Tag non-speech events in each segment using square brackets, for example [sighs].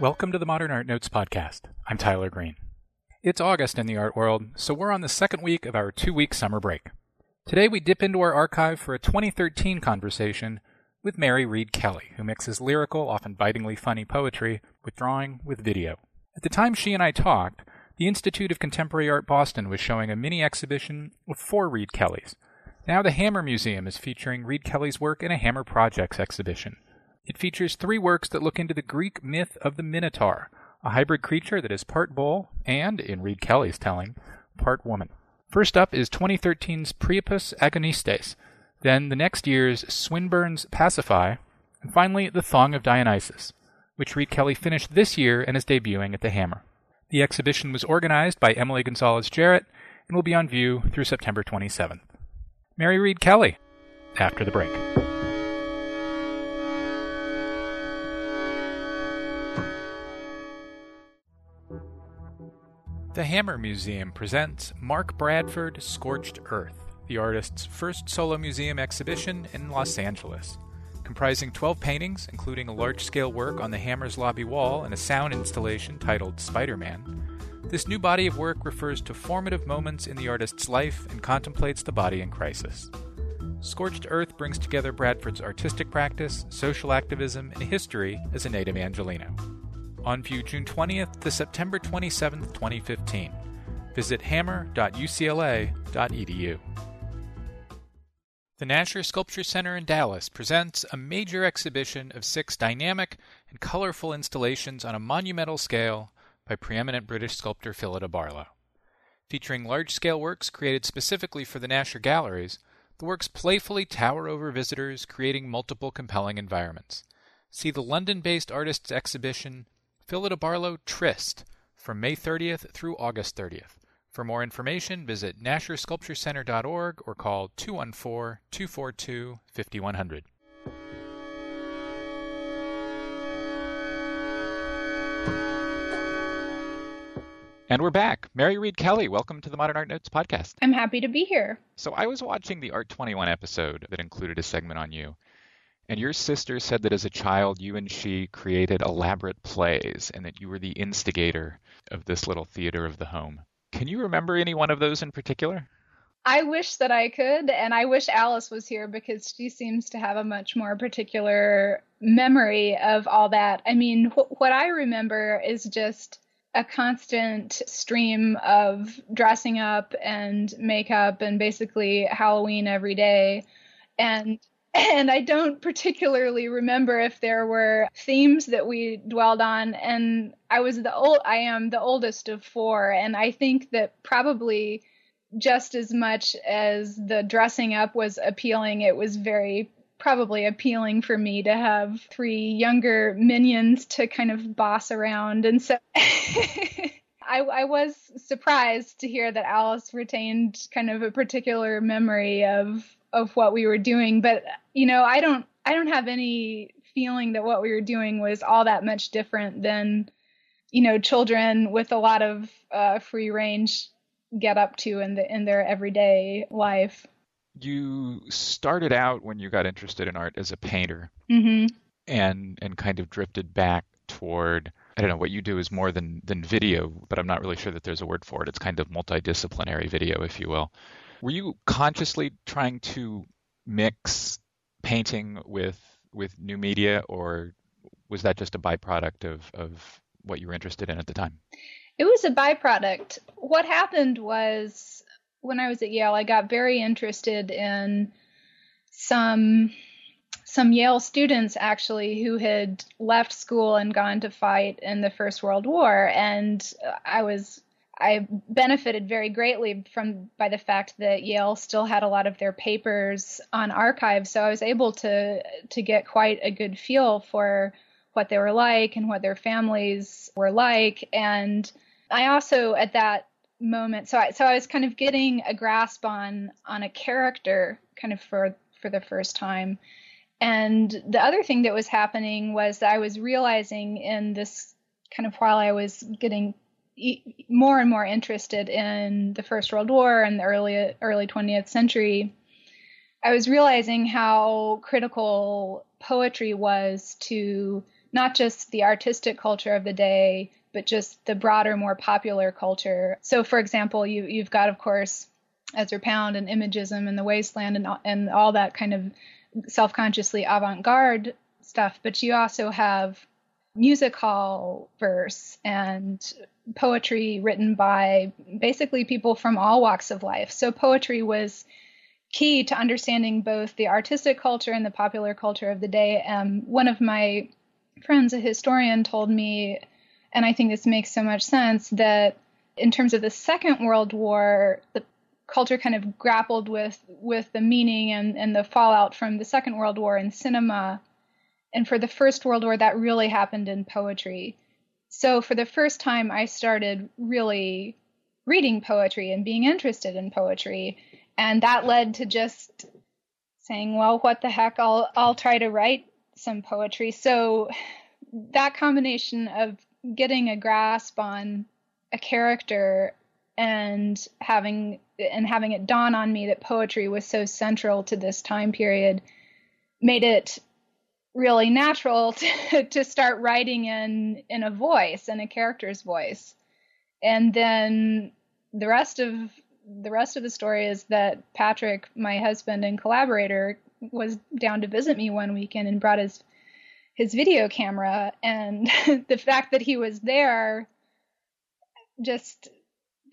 Welcome to the Modern Art Notes podcast. I'm Tyler Green. It's August in the art world, so we're on the second week of our two week summer break. Today we dip into our archive for a 2013 conversation with Mary Reid Kelley, who mixes lyrical, often bitingly funny poetry with drawing with video. At the time she and I talked, the Institute of Contemporary Art Boston was showing a mini exhibition of four Reid Kelleys. Now the Hammer Museum is featuring Reid Kelley's work in a Hammer Projects exhibition. It features three works that look into the Greek myth of the Minotaur, a hybrid creature that is part bull and, in Reid Kelley's telling, part woman. First up is 2013's Priapus Agonistes, then the next year's Swinburne's Pasiphae, and finally The Thong of Dionysus, which Reid Kelley finished this year and is debuting at the Hammer. The exhibition was organized by Emily Gonzalez Jarrett and will be on view through September 27th. Mary Reid Kelley, after the break. The Hammer Museum presents Mark Bradford Scorched Earth, the artist's first solo museum exhibition in Los Angeles. Comprising 12 paintings, including a large scale work on the Hammer's lobby wall and a sound installation titled Spider Man, this new body of work refers to formative moments in the artist's life and contemplates the body in crisis. Scorched Earth brings together Bradford's artistic practice, social activism, and history as a native Angelino. On view June 20th to September 27th, 2015. Visit hammer.ucla.edu. The Nasher Sculpture Center in Dallas presents a major exhibition of six dynamic and colorful installations on a monumental scale by preeminent British sculptor Phillida Barlow. Featuring large scale works created specifically for the Nasher galleries, the works playfully tower over visitors, creating multiple compelling environments. See the London based artists exhibition Phillida Barlow Tryst from May 30th through August 30th. For more information, visit NasherSculptureCenter.org or call 214 242 5100. And we're back. Mary Reid Kelley, welcome to the Modern Art Notes podcast. I'm happy to be here. So, I was watching the Art 21 episode that included a segment on you. And your sister said that as a child, you and she created elaborate plays and that you were the instigator of this little theater of the home. Can you remember any one of those in particular? I wish that I could, and I wish Alice was here because she seems to have a much more particular memory of all that. I mean, wh- what I remember is just a constant stream of dressing up and makeup and basically Halloween every day. And and I don't particularly remember if there were themes that we dwelled on. And I was the old I am the oldest of four, and I think that probably just as much as the dressing up was appealing, it was very probably appealing for me to have three younger minions to kind of boss around. And so [laughs] I, I, was surprised to hear that Alice retained kind of a particular memory of of what we were doing. But you know, I don't I don't have any feeling that what we were doing was all that much different than you know children with a lot of uh, free range get up to in the in their everyday life you started out when you got interested in art as a painter mm-hmm. and and kind of drifted back toward I don't know what you do is more than than video, but I'm not really sure that there's a word for it. It's kind of multidisciplinary video, if you will. Were you consciously trying to mix painting with with new media, or was that just a byproduct of of what you were interested in at the time? It was a byproduct. What happened was when I was at Yale, I got very interested in some some Yale students actually who had left school and gone to fight in the First World War, and I was I benefited very greatly from by the fact that Yale still had a lot of their papers on archive, so I was able to to get quite a good feel for what they were like and what their families were like, and I also at that moment. So I so I was kind of getting a grasp on on a character kind of for for the first time. And the other thing that was happening was that I was realizing in this kind of while I was getting more and more interested in the First World War and the early early 20th century, I was realizing how critical poetry was to not just the artistic culture of the day, but just the broader, more popular culture. So, for example, you, you've got, of course, Ezra Pound and Imagism and The Wasteland and, and all that kind of self consciously avant garde stuff, but you also have music hall verse and poetry written by basically people from all walks of life. So poetry was key to understanding both the artistic culture and the popular culture of the day. Um, one of my friends, a historian, told me, and I think this makes so much sense, that in terms of the Second World War, the culture kind of grappled with with the meaning and, and the fallout from the Second World War in cinema. And for the First World War, that really happened in poetry. So for the first time, I started really reading poetry and being interested in poetry. And that led to just saying, well, what the heck, I'll, I'll try to write some poetry. So that combination of getting a grasp on a character and having and having it dawn on me that poetry was so central to this time period made it really natural [laughs] to, to start writing in in a voice in a character's voice. And then the rest of the rest of the story is that Patrick, my husband and collaborator, was down to visit me one weekend and brought his his video camera. And [laughs] the fact that he was there just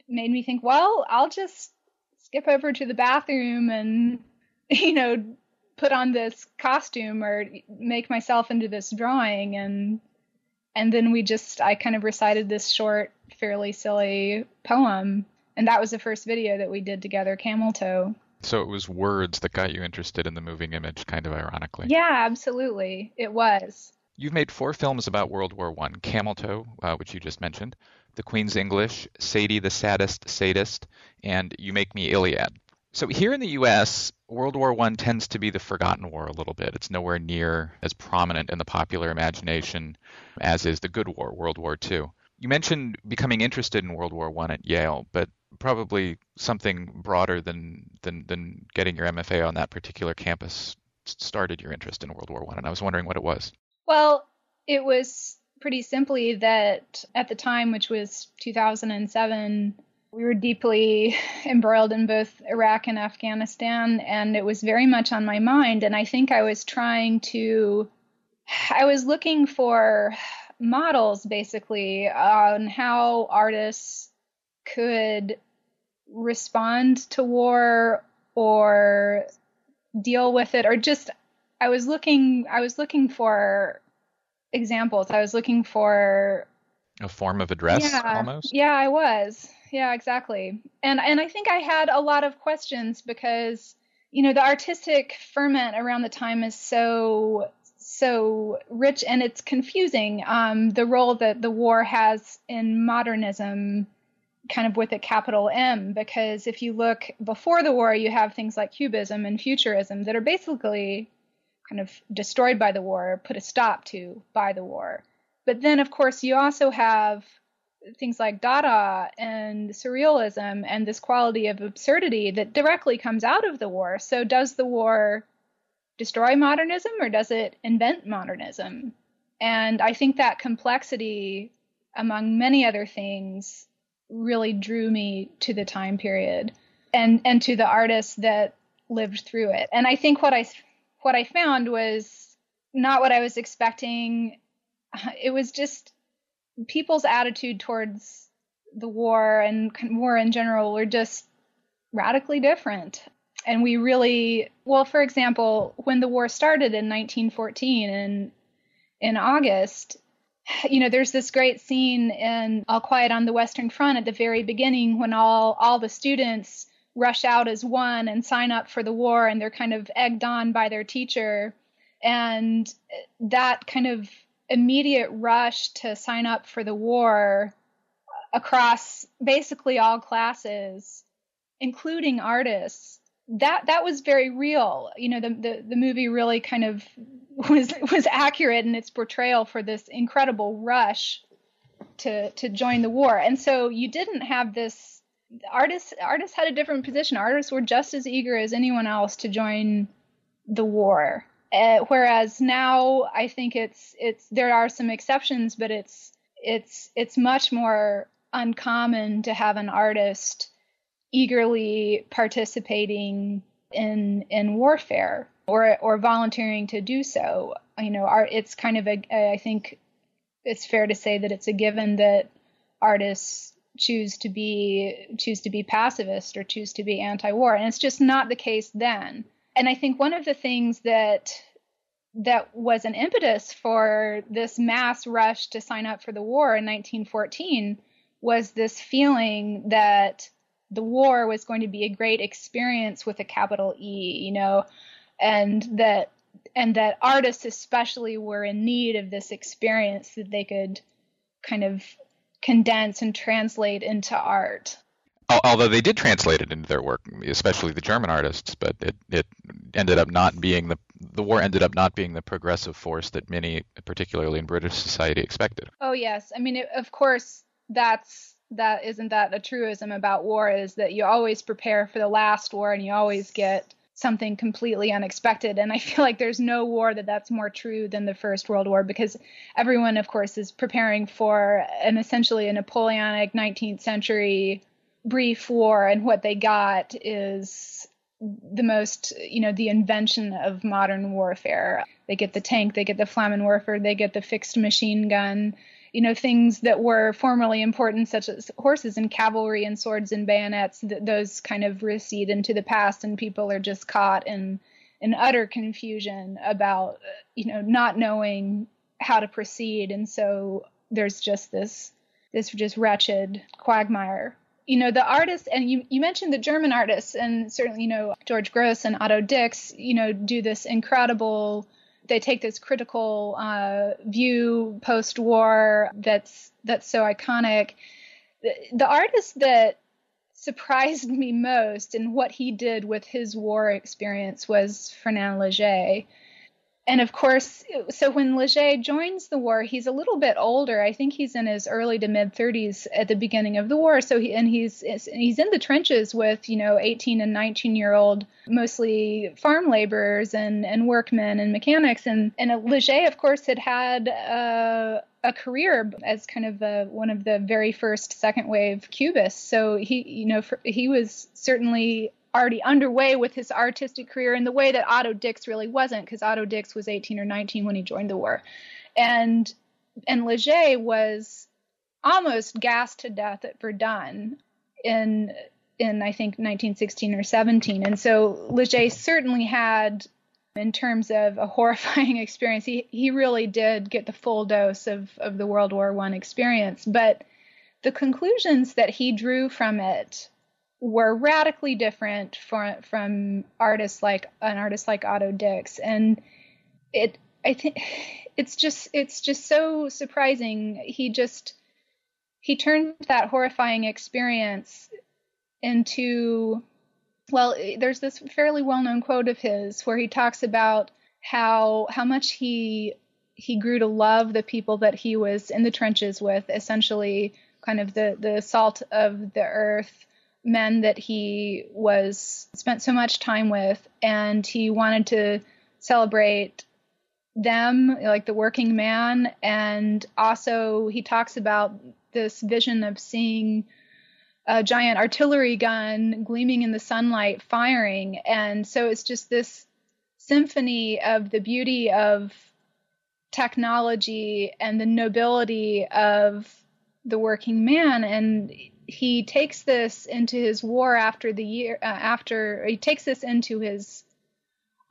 made me think, well, I'll just skip over to the bathroom and [laughs] you know put on this costume or make myself into this drawing and and then we just I kind of recited this short fairly silly poem and that was the first video that we did together camel toe so it was words that got you interested in the moving image kind of ironically yeah absolutely it was you've made four films about world war one camel toe uh, which you just mentioned the Queen's English, Sadie the Saddest Sadist, and You Make Me Iliad. So here in the U.S., World War I tends to be the forgotten war a little bit. It's nowhere near as prominent in the popular imagination as is the good war, World War II. You mentioned becoming interested in World War I at Yale, but probably something broader than, than, than getting your MFA on that particular campus started your interest in World War I, and I was wondering what it was. Well, it was pretty simply that at the time, which was 2007, we were deeply [sighs] embroiled in both Iraq and Afghanistan, and it was very much on my mind. And I think I was trying to, I was looking for [sighs] models basically on how artists could respond to war or deal with it or just I was looking I was looking for examples. I was looking for a form of address yeah, almost. Yeah, I was. Yeah, exactly. And and I think I had a lot of questions because you know the artistic ferment around the time is so so rich and it's confusing. Um, the role that the war has in modernism, kind of with a capital M, because if you look before the war, you have things like cubism and futurism that are basically kind of destroyed by the war, put a stop to by the war. But then, of course, you also have things like Dada and surrealism and this quality of absurdity that directly comes out of the war. So, does the war destroy modernism or does it invent modernism? And I think that complexity, among many other things, really drew me to the time period and, and to the artists that lived through it. And I think what I what I found was not what I was expecting. [laughs] It was just people's attitude towards the war and war in general were just radically different. And we really, well, for example, when the war started in 1914 and in August, you know, there's this great scene in All Quiet on the Western Front at the very beginning when all all the students rush out as one and sign up for the war and they're kind of egged on by their teacher and that kind of immediate rush to sign up for the war across basically all classes including artists that that was very real you know the, the the movie really kind of [laughs] was was accurate in its portrayal for this incredible rush to to join the war and so you didn't have this artists artists had a different position. Artists were just as eager as anyone else to join the war. Uh, whereas now, I think it's it's there are some exceptions, but it's it's it's much more uncommon to have an artist eagerly participating in in warfare or or volunteering to do so. You know, art, it's kind of a I think it's fair to say that it's a given that artists choose to be choose to be pacifist or choose to be anti-war and it's just not the case then and i think one of the things that that was an impetus for this mass rush to sign up for the war in 1914 was this feeling that the war was going to be a great experience with a capital E, you know, and that and that artists especially were in need of this experience that they could kind of condense and translate into art. Although they did translate it into their work, especially the German artists, but it, it ended up not being the the war ended up not being the progressive force that many, particularly in British society, expected. Oh yes, I mean, it, of course, that's that isn't that a truism about war is that you always prepare for the last war and you always get something completely unexpected and i feel like there's no war that that's more true than the first world war because everyone of course is preparing for an essentially a napoleonic 19th century brief war and what they got is the most you know the invention of modern warfare. They get the tank they get the flammenwerfer they get the fixed machine gun you know things that were formerly important such as horses and cavalry and swords and bayonets th- those kind of recede into the past and people are just caught in in utter confusion about you know not knowing how to proceed. And so there's just this this just wretched quagmire you know the artists and you, you mentioned the german artists and certainly you know george grosz and otto dix you know do this incredible they take this critical uh, view post-war that's that's so iconic. The, the artist that surprised me most in what he did with his war experience was Fernand Léger and of course, so when Léger joins the war, he's a little bit older. I think he's in his early to mid 30s at the beginning of the war. So he and he's he's in the trenches with you know 18 and 19 year old mostly farm laborers and and workmen and mechanics. And and Léger, of course, had had a, a career as kind of a, one of the very first second wave cubists. So he you know for, he was certainly already underway with his artistic career in the way that Otto Dix really wasn't, because Otto Dix was 18 or 19 when he joined the war, and and Léger was almost gassed to death at Verdun in in I think 1916 or 17, and so Léger certainly had. In terms of a horrifying [laughs] experience, he, he really did get the full dose of, of the World War One experience. But the conclusions that he drew from it were radically different from from artists like an artist like Otto Dix, and it I think it's just it's just so surprising. He just he turned that horrifying experience into well, there's this fairly well-known quote of his where he talks about how how much he he grew to love the people that he was in the trenches with, essentially kind of the the salt of the earth men that he was spent so much time with and he wanted to celebrate them like the working man. And also he talks about this vision of seeing a giant artillery gun gleaming in the sunlight firing. And so it's just this symphony of the beauty of technology and the nobility of the working man. And he takes this into his war after the year uh, after he takes this into his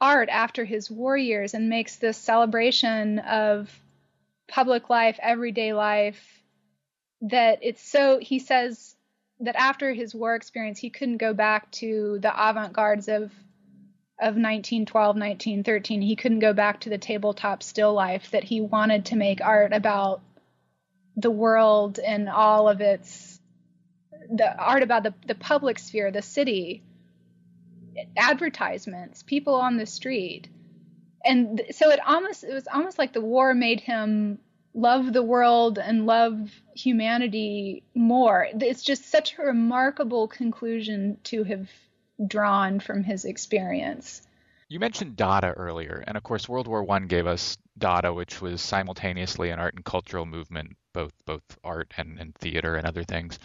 art after his war years and makes this celebration of public life everyday life that it's so he says that after his war experience he couldn't go back to the avant-gardes of of 1912 1913 he couldn't go back to the tabletop still life that he wanted to make art about the world and all of its the art about the, the public sphere, the city, advertisements, people on the street. And so it almost it was almost like the war made him love the world and love humanity more. It's just such a remarkable conclusion to have drawn from his experience. You mentioned Dada earlier, and of course, World War I gave us Dada, which was simultaneously an art and cultural movement, both both art and, and theater and other things.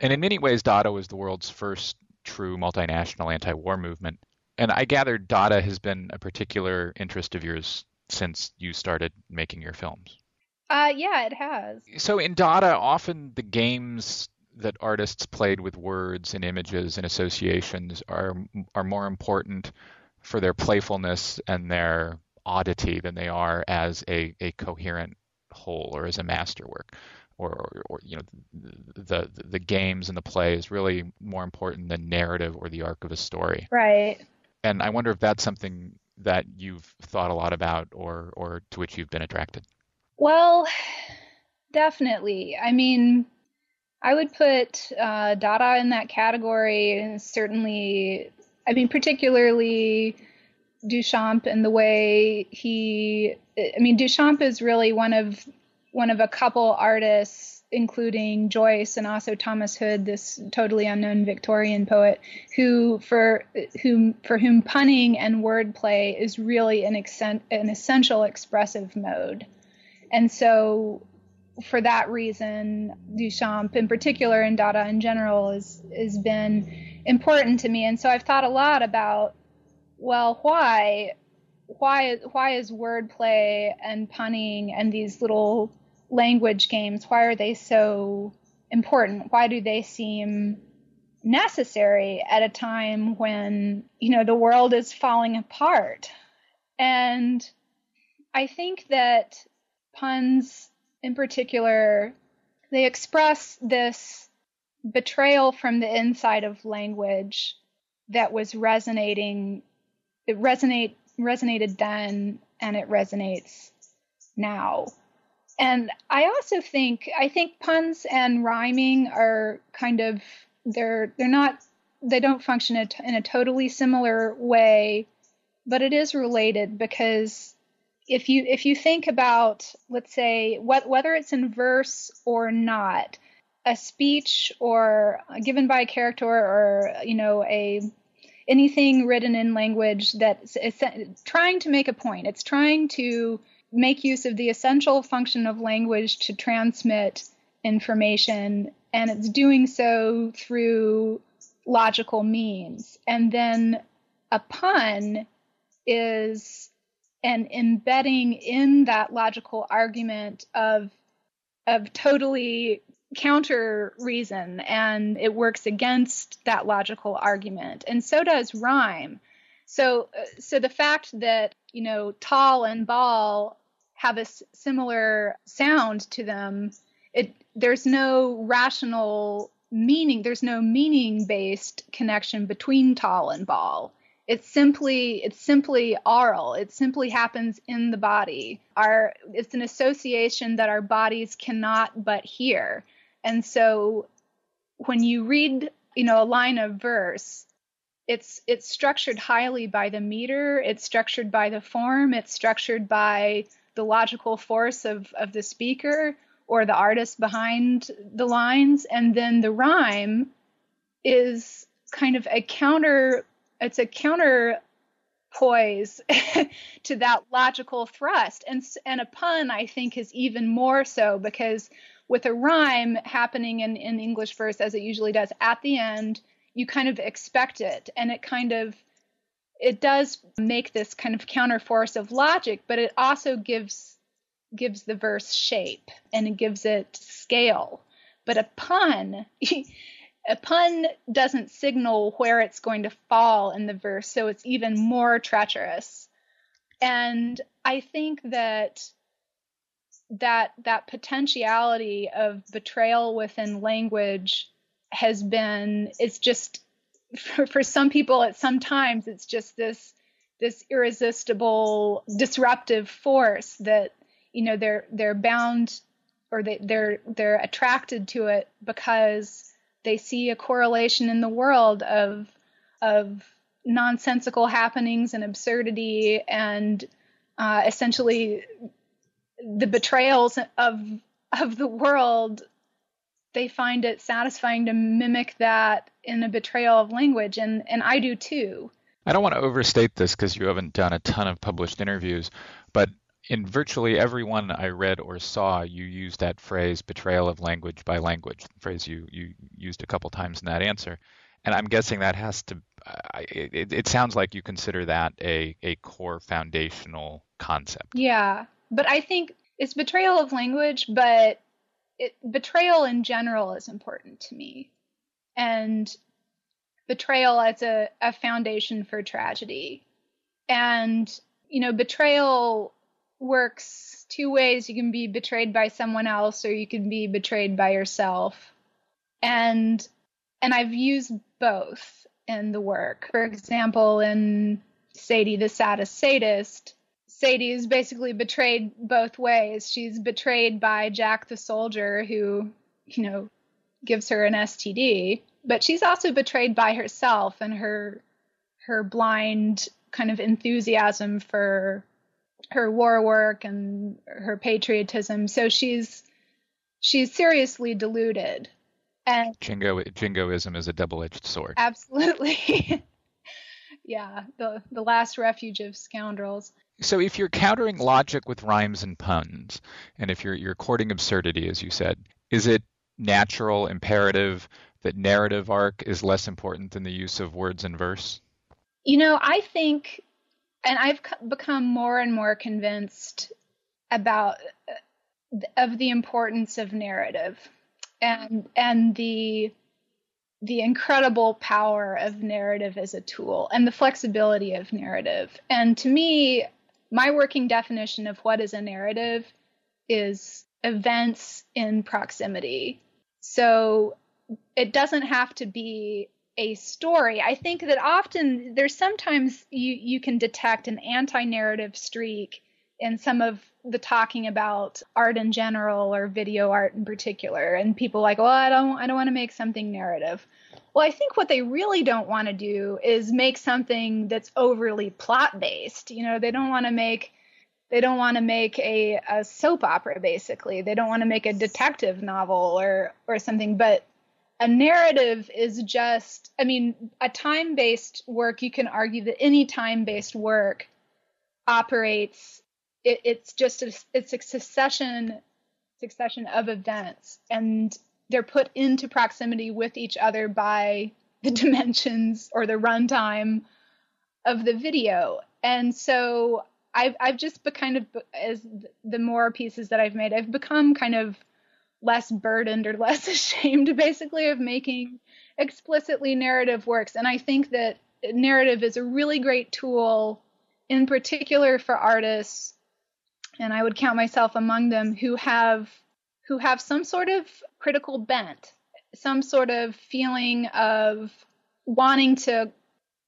And in many ways, Dada was the world's first true multinational anti-war movement. And I gather Dada has been a particular interest of yours since you started making your films. Uh, yeah, it has. So in Dada, often the games that artists played with words and images and associations are are more important for their playfulness and their oddity than they are as a, a coherent whole or as a masterwork or, or, or, you know the, the the games and the play is really more important than narrative or the arc of a story. Right. And i wonder if that's something that you've thought a lot about or or to which you've been attracted. Well definitely. I mean i would put uh, dada in that category. And certainly i mean particularly duchamp and the way he i mean duchamp is really one of one of a couple artists, including Joyce and also Thomas Hood, this totally unknown Victorian poet, who for whom for whom punning and wordplay is really an, an essential expressive mode. And so for that reason, Duchamp in particular and Dada in general is has been important to me. And so I've thought a lot about, well, why why why is wordplay and punning and these little language games, why are they so important? Why do they seem necessary at a time when, you know, the world is falling apart? And I think that puns in particular, they express this betrayal from the inside of language that was resonating it resonate resonated then and it resonates now and I also think I think puns and rhyming are kind of they're they're not they don't function in a totally similar way, but it is related because if you if you think about let's say what, whether it's in verse or not, a speech or given by a character or you know a anything written in language that's trying to make a point. It's trying to make use of the essential function of language to transmit information, and it's doing so through logical means. And then a pun is an embedding in that logical argument of of totally counter reason and it works against that logical argument and so does rhyme so uh, so the fact that you know tall and ball have a similar sound to them, it there's no rational meaning. There's no meaning based connection between tall and ball. It's simply it's simply aural. It simply happens in the body. Our it's an association that our bodies cannot but hear. And so when you read, you know, a line of verse, it's it's structured highly by the meter, it's structured by the form, it's structured by the logical force of, of the speaker or the artist behind the lines. And then the rhyme is kind of a counter, it's a counter poise [laughs] to that logical thrust. And, and a pun, I think, is even more so because with a rhyme happening in, in English verse, as it usually does at the end, you kind of expect it and it kind of it does make this kind of counterforce of logic, but it also gives gives the verse shape and it gives it scale. But a pun, [laughs] a pun doesn't signal where it's going to fall in the verse, so it's even more treacherous. And I think that that that potentiality of betrayal within language has been it's just for, [laughs] for some people at some times it's just this this irresistible disruptive force that you know they're they're bound or they, they're they're attracted to it because they see a correlation in the world of of nonsensical happenings and absurdity and uh, essentially the betrayals of of the world they find it satisfying to mimic that in a betrayal of language and and I do too. I don't want to overstate this because you haven't done a ton of published interviews, but in virtually every one I read or saw, you used that phrase "betrayal of language by language," phrase you you used a couple times in that answer, and I'm guessing that has to. Uh, it, it sounds like you consider that a a core foundational concept. Yeah, but I think it's betrayal of language, but it, betrayal in general is important to me, and betrayal as a, a foundation for tragedy. And, you know, betrayal works two ways. You can be betrayed by someone else or you can be betrayed by yourself. And and I've used both in the work. For example, in Sadie the saddest sadist, Sadie is basically betrayed both ways. She's betrayed by Jack the soldier who, you know, gives her an STD but she's also betrayed by herself and her her blind kind of enthusiasm for her war work and her patriotism. So she's she's seriously deluded. And Jingo jingoism is a double-edged sword. Absolutely. [laughs] yeah, the the last refuge of scoundrels. So if you're countering logic with rhymes and puns, and if you're you're courting absurdity, as you said, is it natural, imperative that narrative arc is less important than the use of words and verse? You know, I think, and I've become more and more convinced about uh, of the importance of narrative and and the the incredible power of narrative as a tool and the flexibility of narrative. And to me, my working definition of what is a narrative is events in proximity. So it doesn't have to be a story. I think that often there's sometimes you you can detect an anti-narrative streak in some of the talking about art in general or video art in particular and people like, "Well, I don't I don't want to make something narrative." Well, I think what they really don't want to do is make something that's overly plot based. You know, they don't want to make they don't want to make a, a soap opera basically. They don't want to make a detective novel or or something, but a narrative is just i mean a time based work you can argue that any time based work operates it, it's just a, it's a succession succession of events and they're put into proximity with each other by the [laughs] dimensions or the runtime of the video. And so i've i've just been kind of as the more pieces that i've made i've become kind of less burdened or [laughs] less ashamed basically of making explicitly narrative works. And i think that narrative is a really great tool in particular for artists and i would count myself among them who have who have some sort of critical bent some sort of feeling of wanting to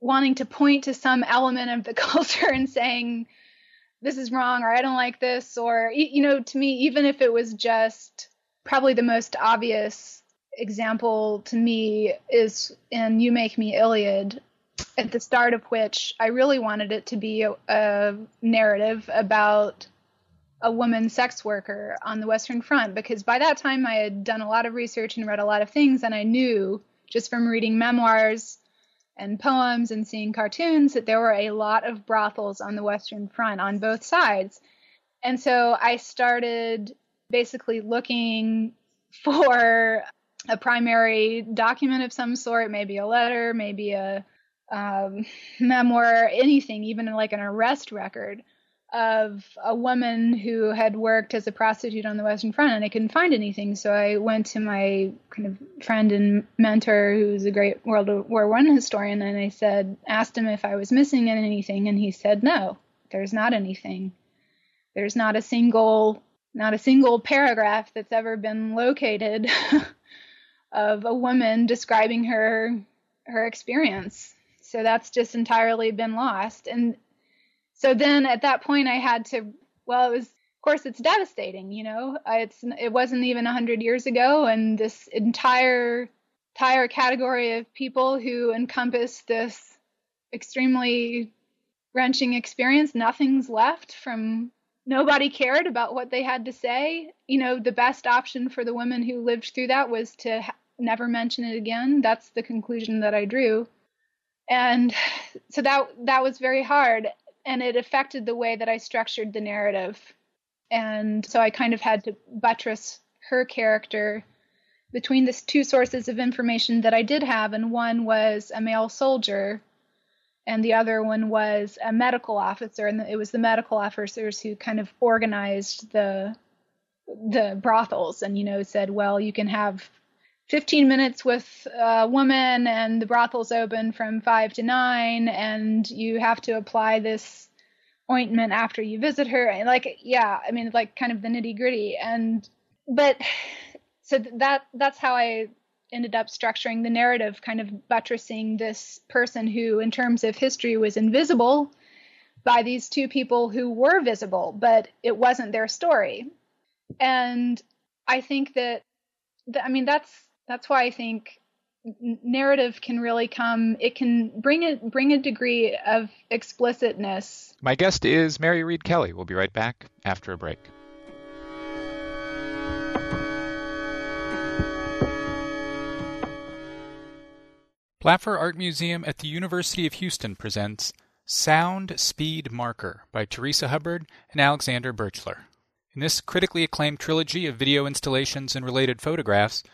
wanting to point to some element of the [laughs] culture and saying this is wrong or i don't like this or you know to me even if it was just probably the most obvious example to me is in You Make Me Iliad, at the start of which I really wanted it to be a, a narrative about a woman sex worker on the Western Front because by that time I had done a lot of research and read a lot of things, and I knew just from reading memoirs and poems and seeing cartoons that there were a lot of brothels on the Western Front on both sides. And so I started basically looking [laughs] for a primary document of some sort, maybe a letter, maybe a um, [laughs] memoir, anything, even like an arrest record of a woman who had worked as a prostitute on the Western Front, and I couldn't find anything. So I went to my kind of friend and mentor, who's a great World War One historian, and I said, asked him if I was missing anything, and he said, no, there's not anything. There's not a single not a single paragraph that's ever been located [laughs] of a woman describing her her experience. So that's just entirely been lost. And so then at that point I had to well it was of course it's devastating, you know. Uh, it's it wasn't even 100 years ago and this entire entire category of people who encompass this extremely wrenching experience nothing's left from nobody cared about what they had to say. You know, the best option for the women who lived through that was to never mention it again. That's the conclusion that I drew. and [sighs] so that that was very hard and it affected the way that I structured the narrative. And so I kind of had to buttress her character between the two sources of information that I did have, and one was a male soldier, and the other one was a medical officer, and it was the medical officers who kind of organized the the brothels, and you know said, well, you can have 15 minutes with a woman and the brothel's open from 5 to 9 and you have to apply this ointment after you visit her. And like yeah i mean like kind of the nitty gritty and but so that that's how i ended up structuring the narrative kind of buttressing this person who in terms of history was invisible by these two people who were visible but it wasn't their story. And i think that, that i mean that's that's why I think narrative can really come it can bring a bring a degree of explicitness. My guest is mary reid kelley. We'll be right back after a break. Blaffer Art Museum at the University of Houston presents Sound Speed Marker by Teresa Hubbard and Alexander Birchler. In this critically acclaimed trilogy of video installations and related photographs,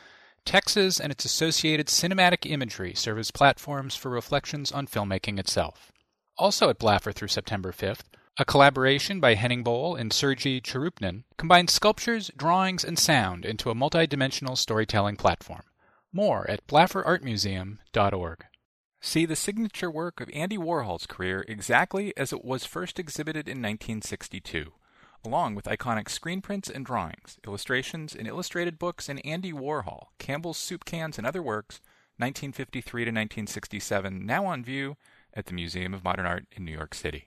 Texas and its associated cinematic imagery serve as platforms for reflections on filmmaking itself. Also at Blaffer through September 5th, a collaboration by Henning Bohl and Sergei Tcherepnin combines sculptures, drawings, and sound into a multidimensional storytelling platform. More at blafferartmuseum.org. See the signature work of Andy Warhol's career exactly as it was first exhibited in 1962 along with iconic screen prints and drawings, illustrations and illustrated books, and Andy Warhol, Campbell's Soup Cans, and other works, 1953 to 1967, now on view at the Museum of Modern Art in New York City.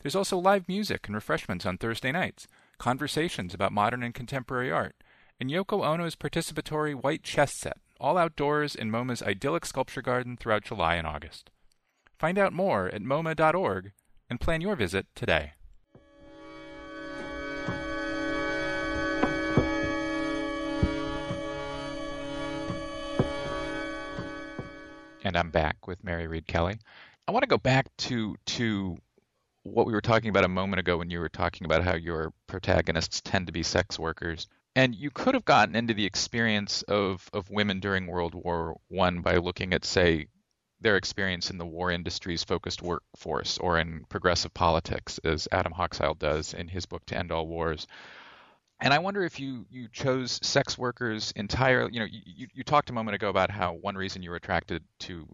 There's also live music and refreshments on Thursday nights, conversations about modern and contemporary art, and Yoko Ono's participatory white chess set, all outdoors in MoMA's idyllic sculpture garden throughout July and August. Find out more at MoMA.org and plan your visit today. And I'm back with Mary Reid Kelley. I want to go back to to what we were talking about a moment ago when you were talking about how your protagonists tend to be sex workers. And you could have gotten into the experience of, of women during World War One by looking at, say, their experience in the war industry's focused workforce or in progressive politics, as Adam Hochschild does in his book To End All Wars. And I wonder if you you chose sex workers entirely. You know, you, you talked a moment ago about how one reason you were attracted to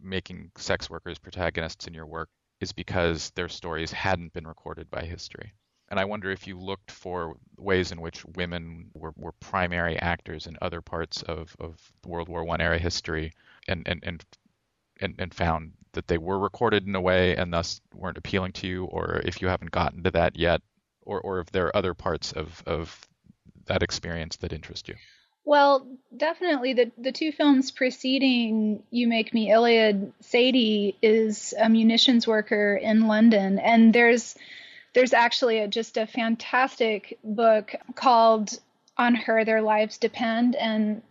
making sex workers protagonists in your work is because their stories hadn't been recorded by history. And I wonder if you looked for ways in which women were, were primary actors in other parts of, of World War One era history and, and, and and and found that they were recorded in a way and thus weren't appealing to you, or if you haven't gotten to that yet, or or if there are other parts of of that experience that interest you. Well, definitely the the two films preceding You Make Me Iliad, Sadie is a munitions worker in London, and there's there's actually a, just a fantastic book called On Her Their Lives Depend, and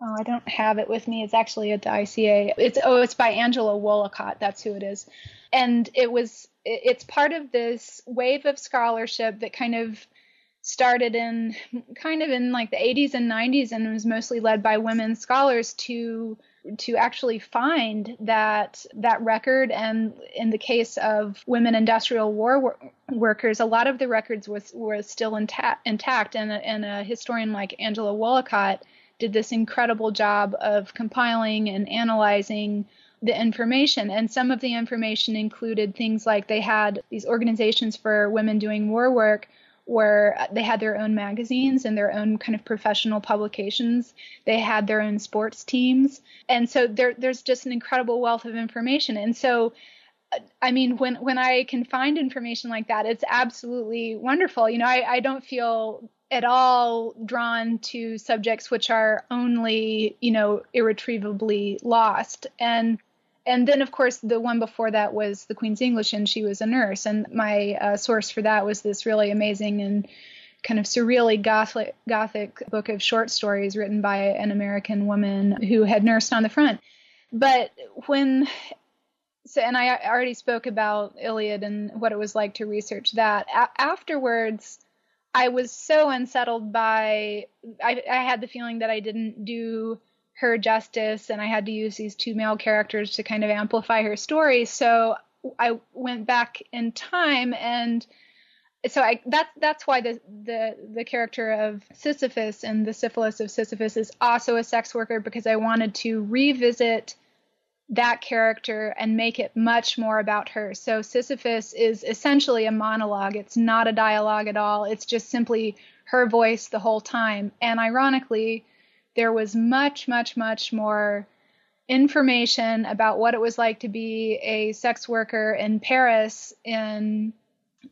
oh, I don't have it with me. It's actually at the ICA. It's oh, it's by Angela Woollacott. That's who it is, and it was it's part of this wave of scholarship that kind of started in kind of in like the 80s and 90s and was mostly led by women scholars to to actually find that that record. And in the case of women industrial war wor- workers a lot of the records was were still intact intact. And, and a historian like Angela Woollacott did this incredible job of compiling and analyzing the information. And some of the information included things like they had these organizations for women doing war work where they had their own magazines and their own kind of professional publications. They had their own sports teams. And so there, there's just an incredible wealth of information. And so I mean, when when I can find information like that, it's absolutely wonderful. You know, I, I don't feel at all drawn to subjects which are only, you know, irretrievably lost. And and then of course the one before that was the queen's english and she was a nurse and my uh, source for that was this really amazing and kind of surreally gothic, gothic book of short stories written by an american woman who had nursed on the front but when so and I already spoke about Iliad and what it was like to research that. A- afterwards, I was so unsettled by I, I had the feeling that I didn't do her justice and I had to use these two male characters to kind of amplify her story. So I went back in time and so I that's that's why the the the character of Sisyphus and the syphilis of Sisyphus is also a sex worker because I wanted to revisit that character and make it much more about her. So Sisyphus is essentially a monologue. It's not a dialogue at all. It's just simply her voice the whole time. And ironically, there was much, much, much more information about what it was like to be a sex worker in Paris in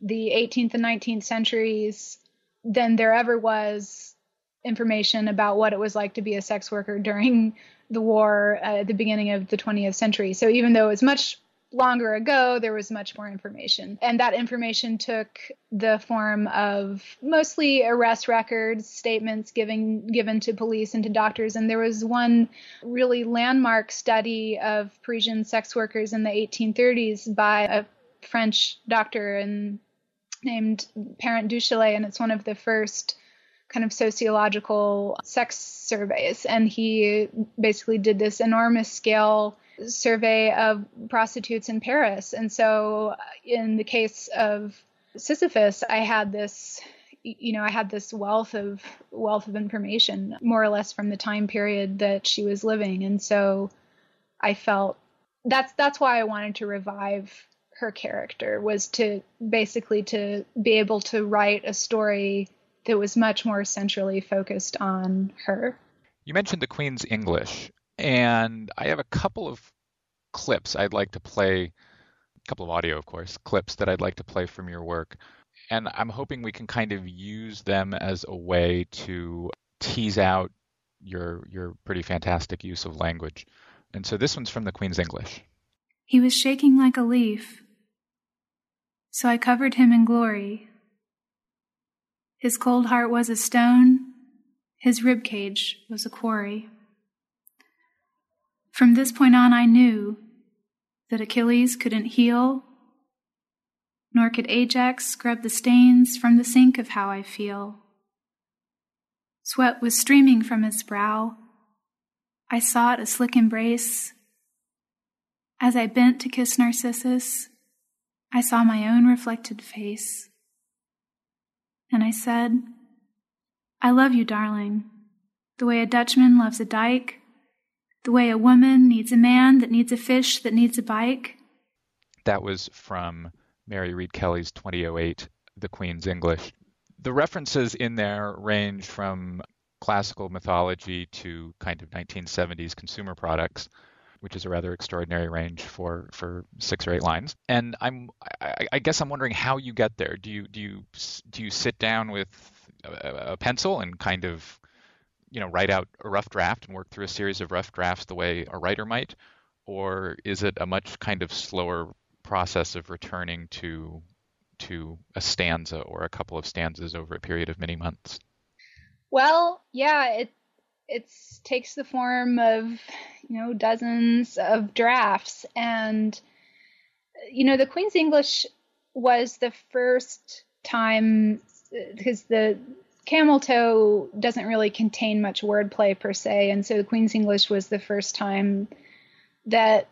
the 18th and 19th centuries than there ever was information about what it was like to be a sex worker during the war uh, at the beginning of the 20th century. So even though it was much longer ago, there was much more information. And that information took the form of mostly arrest records, statements given given to police and to doctors. And there was one really landmark study of Parisian sex workers in the 1830s by a French doctor and named Parent Duchâtelet, and it's one of the first kind of sociological sex surveys. And he basically did this enormous scale survey of prostitutes in Paris. And so, uh, in the case of Sisyphus, I had this you know i had this wealth of wealth of information more or less from the time period that she was living and so i felt that's that's why i wanted to revive her character was to basically to be able to write a story that was much more centrally focused on her. You mentioned the Queen's English, and I have a couple of clips I'd like to play, a couple of audio, of course, clips that I'd like to play from your work. And I'm hoping we can kind of use them as a way to tease out your your pretty fantastic use of language. And so this one's from the Queen's English. He was shaking like a leaf. So I covered him in glory his cold heart was a stone, his rib cage was a quarry. From this point on, I knew that Achilles couldn't heal, nor could Ajax scrub the stains from the sink of how I feel. Sweat was streaming from his brow. I sought a slick embrace. As I bent to kiss Narcissus, I saw my own reflected face and I said, I love you, darling, the way a Dutchman loves a dyke, the way a woman needs a man that needs a fish that needs a bike. That was from Mary Reid Kelley's 2008 The Queen's English. The references in there range from classical mythology to kind of 1970s consumer products which is a rather extraordinary range for for six or eight lines. And I'm I, I guess I'm wondering how you get there. Do you do you do you sit down with a, a pencil and kind of you know write out a rough draft and work through a series of rough drafts the way a writer might, or is it a much kind of slower process of returning to to a stanza or a couple of stanzas over a period of many months? Well, yeah, it it takes the form of you know dozens of drafts and you know the queen's english was the first time uh, because the camel toe doesn't really contain much wordplay per se and so the queen's english was the first time that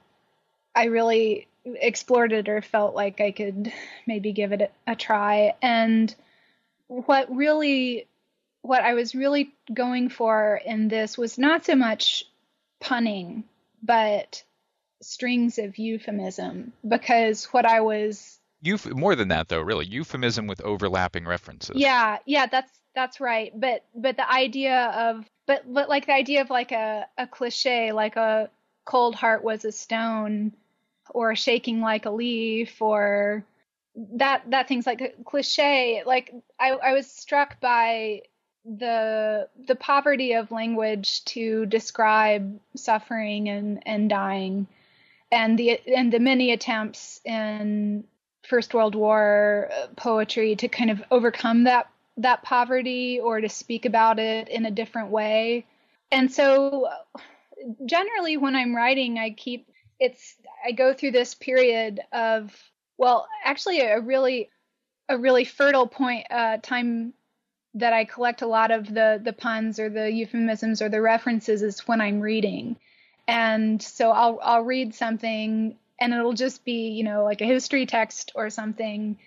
i really explored it or felt like i could maybe give it a, a try and what really what I was really going for in this was not so much punning, but strings of euphemism. Because what I was Euph- more than that though, really euphemism with overlapping references. Yeah, yeah, that's that's right. But but the idea of but but like the idea of like a a cliche like a cold heart was a stone or shaking like a leaf or that that thing's like a cliche like I, I was struck by the the poverty of language to describe suffering and and dying and the and the many attempts in first world war uh, poetry to kind of overcome that that poverty or to speak about it in a different way and so generally when i'm writing i keep it's I go through this period of well, actually a really a really fertile point uh, time that I collect a lot of the the puns or the euphemisms or the references is when I'm reading. And so I'll I'll read something and it'll just be, you know, like a history text or something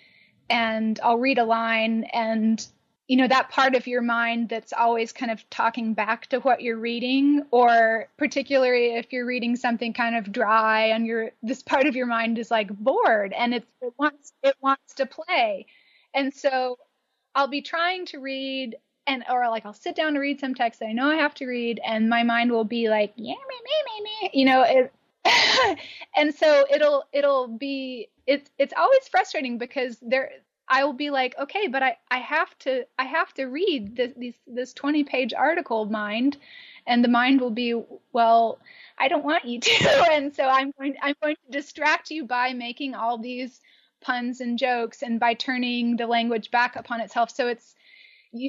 and I'll read a line and you know that part of your mind that's always kind of talking back to what you're reading or particularly if you're reading something kind of dry and you're this part of your mind is like bored and it, it wants it wants to play. And so i'll be trying to read and or like i'll sit down to read some text that i know i have to read and my mind will be like yeah me me me me you know it, [laughs] and so it'll it'll be it's it's always frustrating because there I will be like, okay, but I, I have to I have to read this this 20 page article mind, and the mind will be, well, I don't want you [laughs] to, and so I'm going I'm going to distract you by making all these puns and jokes and by turning the language back upon itself. So it's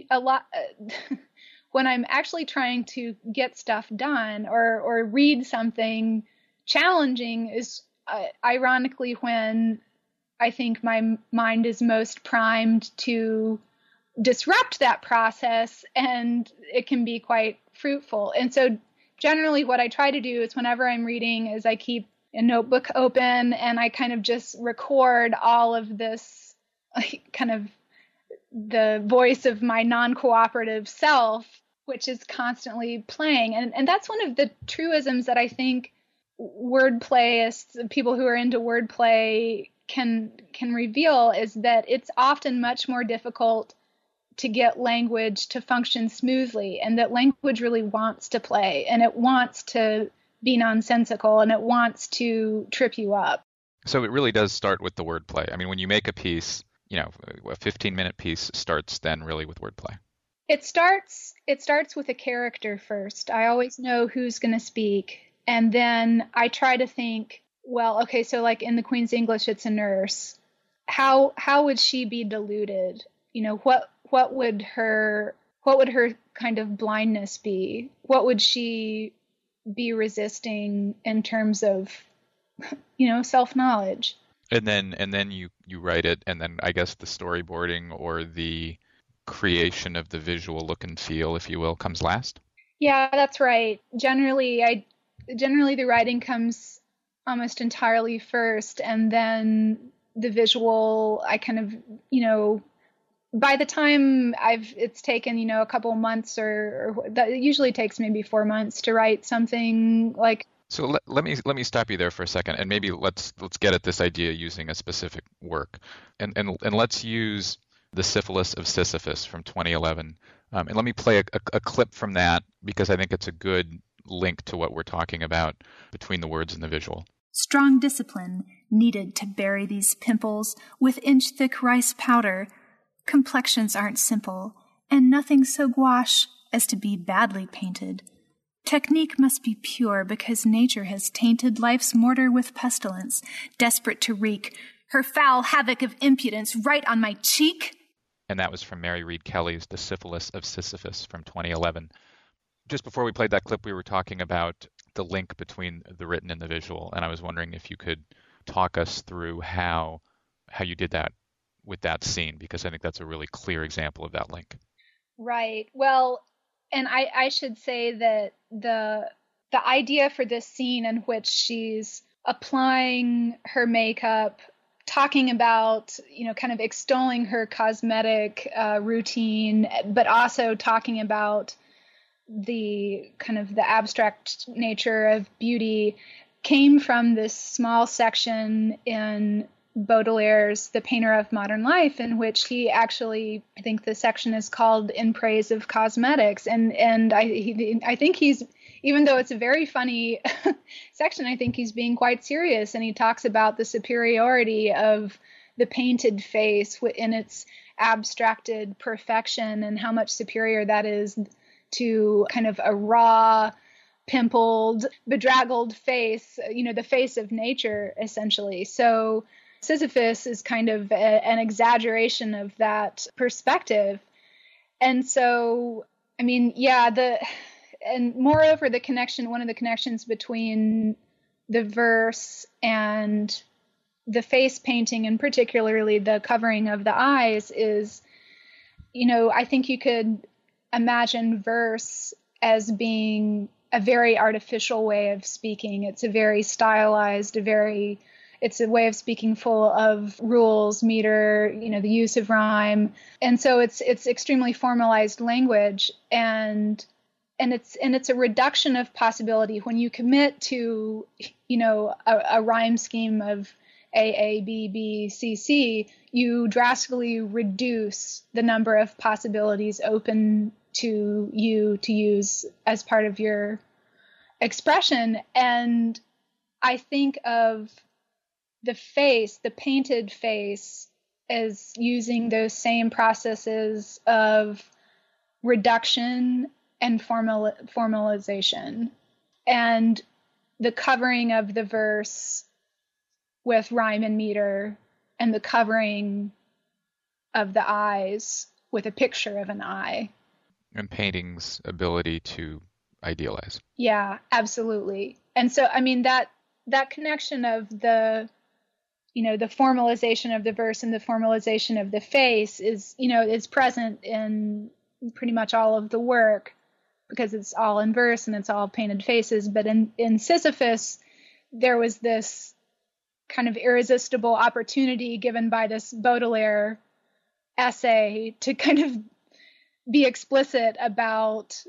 a lot. Uh, [laughs] when I'm actually trying to get stuff done or or read something challenging is uh, ironically when I think my mind is most primed to disrupt that process and it can be quite fruitful. And so generally what I try to do is whenever I'm reading is I keep a notebook open and I kind of just record all of this kind of the voice of my non-cooperative self which is constantly playing and and that's one of the truisms that I think wordplayists people who are into wordplay can can reveal is that it's often much more difficult to get language to function smoothly and that language really wants to play and it wants to be nonsensical and it wants to trip you up. So it really does start with the wordplay. I mean, when you make a piece, you know, a 15 minute piece starts then really with wordplay. It starts it starts with a character first. I always know who's going to speak and then I try to think well, okay, so like in the Queen's English, it's a nurse. How how would she be deluded? You know, what what would her what would her kind of blindness be? What would she be resisting in terms of [laughs] you know self knowledge? And then and then you you write it, and then I guess the storyboarding or the creation of the visual look and feel, if you will, comes last. Yeah, that's right. Generally, I generally the writing comes almost entirely first and then the visual i kind of you know by the time i've it's taken you know a couple months or, or that usually takes maybe four months to write something like so let, let me let me stop you there for a second and maybe let's let's get at this idea using a specific work. And and, and let's use the syphilis of sisyphus from 2011 um, and let me play a, a, a clip from that because i think it's a good link to what we're talking about between the words and the visual Strong discipline needed to bury these pimples with inch thick rice powder. Complexions aren't simple, and nothing so gouache as to be badly painted. Technique must be pure because nature has tainted life's mortar with pestilence, desperate to wreak her foul havoc of impudence right on my cheek. And that was from Mary Reid Kelley's The Syphilis of Sisyphus from 2011. Just before we played that clip, we were talking about the link between the written and the visual. And I was wondering if you could talk us through how how you did that with that scene because I think that's a really clear example of that link. Right. Well, and I I should say that the the idea for this scene in which she's applying her makeup talking about you know kind of extolling her cosmetic uh, routine but also talking about the kind of the abstract nature of beauty came from this small section in Baudelaire's The Painter of Modern Life, in which he actually, I think the section is called "In Praise of Cosmetics," and and I he, I think he's even though it's a very funny [laughs] section, I think he's being quite serious, and he talks about the superiority of the painted face in its abstracted perfection and how much superior that is to kind of a raw, pimpled, bedraggled face, you know, the face of nature, essentially. So Sisyphus is kind of a, an exaggeration of that perspective. And so, I mean, yeah, the, and moreover, the connection, one of the connections between the verse and the face painting and particularly the covering of the eyes is you know i think you could imagine verse as being a very artificial way of speaking. It's a very stylized a very it's a way of speaking full of rules meter you know the use of rhyme. And so it's it's extremely formalized language and and it's and it's a reduction of possibility. When you commit to you know a, a rhyme scheme of a, A, B, B, C, C, you drastically reduce the number of possibilities open to you to use as part of your expression. And I think of the face, the painted face, as using those same processes of reduction and formal, formalization. And the covering of the verse with rhyme and meter and the covering of the eyes with a picture of an eye. And painting's ability to idealize. Yeah, absolutely. And so I mean that that connection of the you know the formalization of the verse and the formalization of the face is you know is present in pretty much all of the work because it's all in verse and it's all painted faces but in in Sisyphus there was this kind of irresistible opportunity given by this Baudelaire essay to kind of be explicit about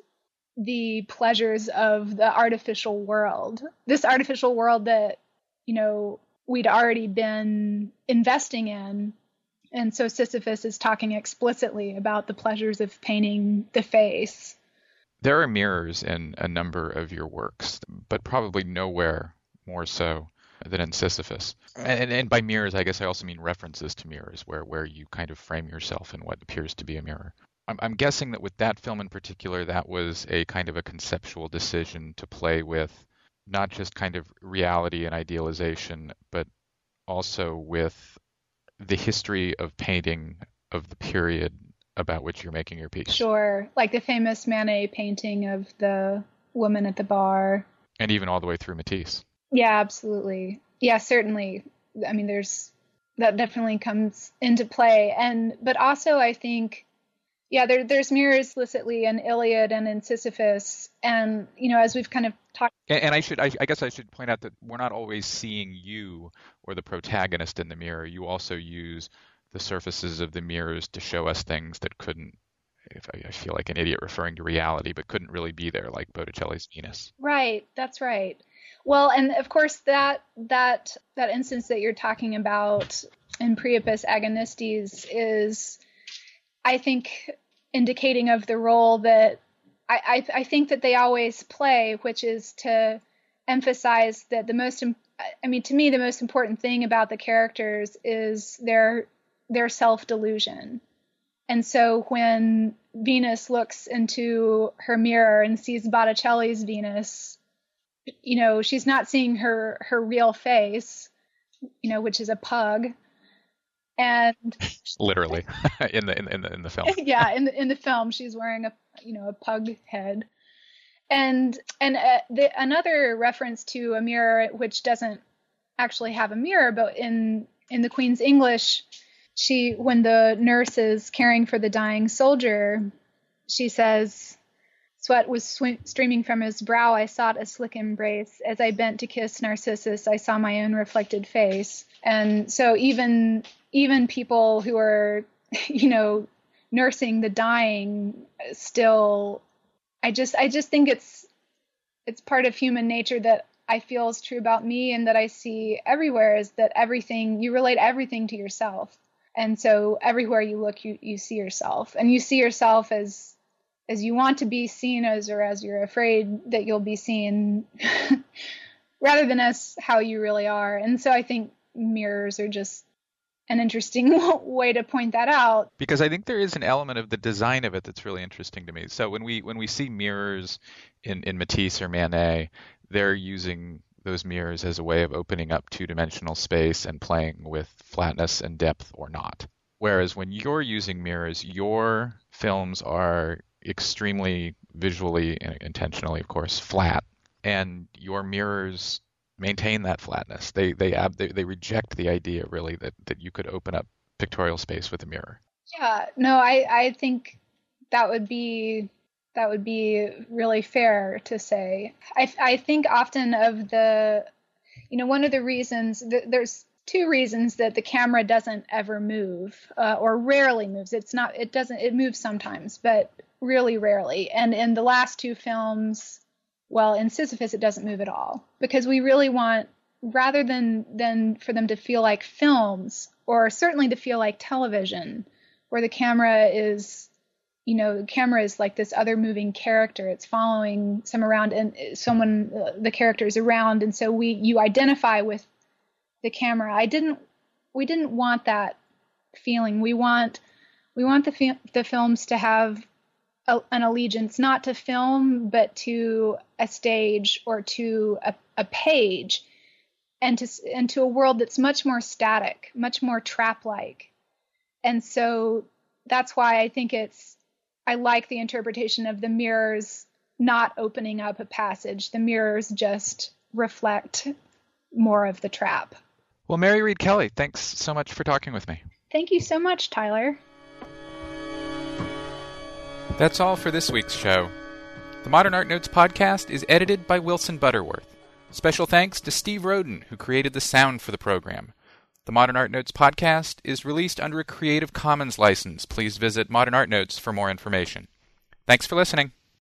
the pleasures of the artificial world. This artificial world that, you know, we'd already been investing in. And so Sisyphus is talking explicitly about the pleasures of painting the face. There are mirrors in a number of your works, but probably nowhere more so than in Sisyphus. And, and by mirrors, I guess I also mean references to mirrors, where where you kind of frame yourself in what appears to be a mirror. I'm, I'm guessing that with that film in particular, that was a kind of a conceptual decision to play with not just kind of reality and idealization, but also with the history of painting of the period about which you're making your piece. Sure, like the famous Manet painting of the woman at the bar. And even all the way through Matisse. Yeah, absolutely. Yeah, certainly. I mean, there's that definitely comes into play, and but also I think, yeah, there, there's mirrors explicitly in Iliad and in Sisyphus, and you know, as we've kind of talked. And, and I should, I, I guess, I should point out that we're not always seeing you or the protagonist in the mirror. You also use the surfaces of the mirrors to show us things that couldn't if I, I, feel like an idiot referring to reality, but couldn't really be there, like Botticelli's Venus. Right, that's right. Well, and of course that that that instance that you're talking about in Priapus Agonistes is, I think, indicating of the role that I, I, I think that they always play, which is to emphasize that the most I mean to me the most important thing about the characters is their their self delusion. And so when Venus looks into her mirror and sees Botticelli's Venus, you know, she's not seeing her her real face, you know, which is a pug. And literally [laughs] in the in the in the film. [laughs] yeah, in the in the film she's wearing a you know, a pug head. And and uh, the, another reference to a mirror which doesn't actually have a mirror, but in in the Queen's English, she when the nurse is caring for the dying soldier, she says, Sweat was sw- streaming from his brow. I sought a slick embrace. As I bent to kiss Narcissus, I saw my own reflected face. And so even even people who are, [laughs] you know, nursing the dying still I just I just think it's it's part of human nature that I feel is true about me and that I see everywhere is that everything you relate everything to yourself. And so everywhere you look you you see yourself and you see yourself as as you want to be seen as or as you're afraid that you'll be seen [laughs] rather than as how you really are. And so i think mirrors are just an interesting [laughs] way to point that out. Because i think there is an element of the design of it that's really interesting to me. So when we when we see mirrors in in matisse or manet they're using those mirrors as a way of opening up two-dimensional space and playing with flatness and depth or not. Whereas when you're using mirrors your films are extremely visually and intentionally, of course, flat. And your mirrors maintain that flatness. They they ab- they, they reject the idea really that that you could open up pictorial space with a mirror. Yeah, no, I I think that would be that would be really fair to say. I I think often of the you know one of the reasons that there's two reasons that the camera doesn't ever move uh, or rarely moves. It's not it doesn't it moves sometimes, but really rarely. And in the last two films, well, in Sisyphus it doesn't move at all because we really want rather than than for them to feel like films or certainly to feel like television where the camera is you know the camera is like this other moving character it's following some around and someone uh, the character is around and so we you identify with the camera. I didn't we didn't want that feeling. We want we want the fi- the films to have a, an allegiance not to film but to a stage or to a, a page and to and to a world that's much more static much more trap like and so that's why i think it's i like the interpretation of the mirrors not opening up a passage. The mirrors just reflect more of the trap well mary reid kelley thanks so much for talking with me thank you so much tyler that's all for this week's show. The Modern Art Notes podcast is edited by Wilson Butterworth. Special thanks to Steve Roden, who created the sound for the program. The Modern Art Notes podcast is released under a Creative Commons license. Please visit Modern Art Notes for more information. Thanks for listening.